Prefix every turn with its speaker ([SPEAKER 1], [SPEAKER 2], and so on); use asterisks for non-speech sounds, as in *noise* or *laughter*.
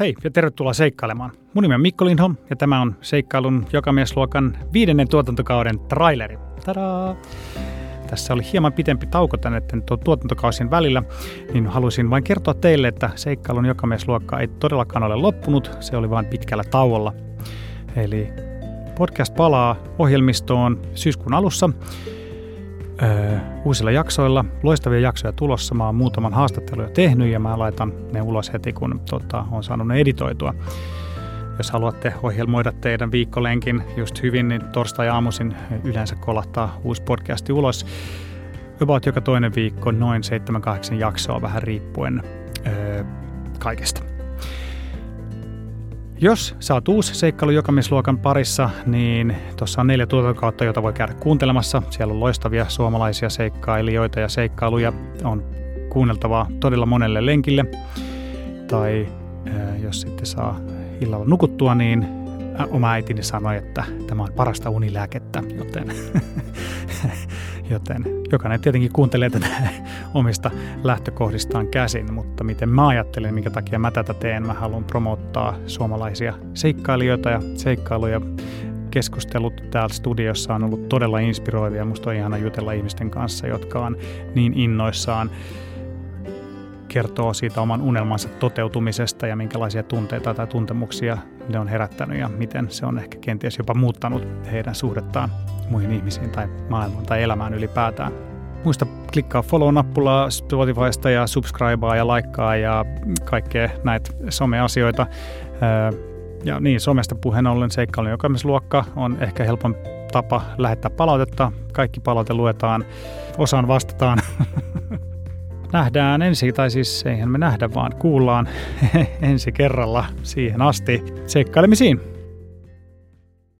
[SPEAKER 1] Hei ja tervetuloa seikkailemaan. Mun nimi on Mikko Lindholm ja tämä on seikkailun jokamiesluokan viidennen tuotantokauden traileri. Tadaa! Tässä oli hieman pitempi tauko tänne tuotantokausien välillä, niin haluaisin vain kertoa teille, että seikkailun jokamiesluokka ei todellakaan ole loppunut, se oli vain pitkällä tauolla. Eli podcast palaa ohjelmistoon syyskuun alussa öö, uusilla jaksoilla. Loistavia jaksoja tulossa. Mä oon muutaman haastattelun jo tehnyt ja mä laitan ne ulos heti, kun tota, on saanut ne editoitua. Jos haluatte ohjelmoida teidän viikkolenkin just hyvin, niin torstai-aamuisin yleensä kolahtaa uusi podcasti ulos. About joka toinen viikko, noin 7-8 jaksoa vähän riippuen öö, kaikesta. Jos sä oot uusi seikkailu jokamisluokan parissa, niin tuossa on neljä tuotantokautta, joita voi käydä kuuntelemassa. Siellä on loistavia suomalaisia seikkailijoita ja seikkailuja. On kuunneltavaa todella monelle lenkille. Tai jos sitten saa illalla nukuttua, niin oma äitini sanoi, että tämä on parasta unilääkettä, joten, *laughs* joten jokainen tietenkin kuuntelee tätä *laughs* omista lähtökohdistaan käsin, mutta miten mä ajattelen, minkä takia mä tätä teen, mä haluan promottaa suomalaisia seikkailijoita ja seikkailuja. Keskustelut täällä studiossa on ollut todella inspiroivia. Musta on ihana jutella ihmisten kanssa, jotka on niin innoissaan kertoo siitä oman unelmansa toteutumisesta ja minkälaisia tunteita tai tuntemuksia ne on herättänyt ja miten se on ehkä kenties jopa muuttanut heidän suhdettaan muihin ihmisiin tai maailmaan tai elämään ylipäätään. Muista klikkaa follow-nappulaa Spotifysta ja subscribea ja laikkaa ja kaikkea näitä someasioita. Ja niin, somesta puheen ollen seikkailun jokamisluokka on ehkä helpon tapa lähettää palautetta. Kaikki palaute luetaan, osaan vastataan. *laughs* nähdään ensi, tai siis eihän me nähdä, vaan kuullaan *laughs* ensi kerralla siihen asti. Seikkailemisiin!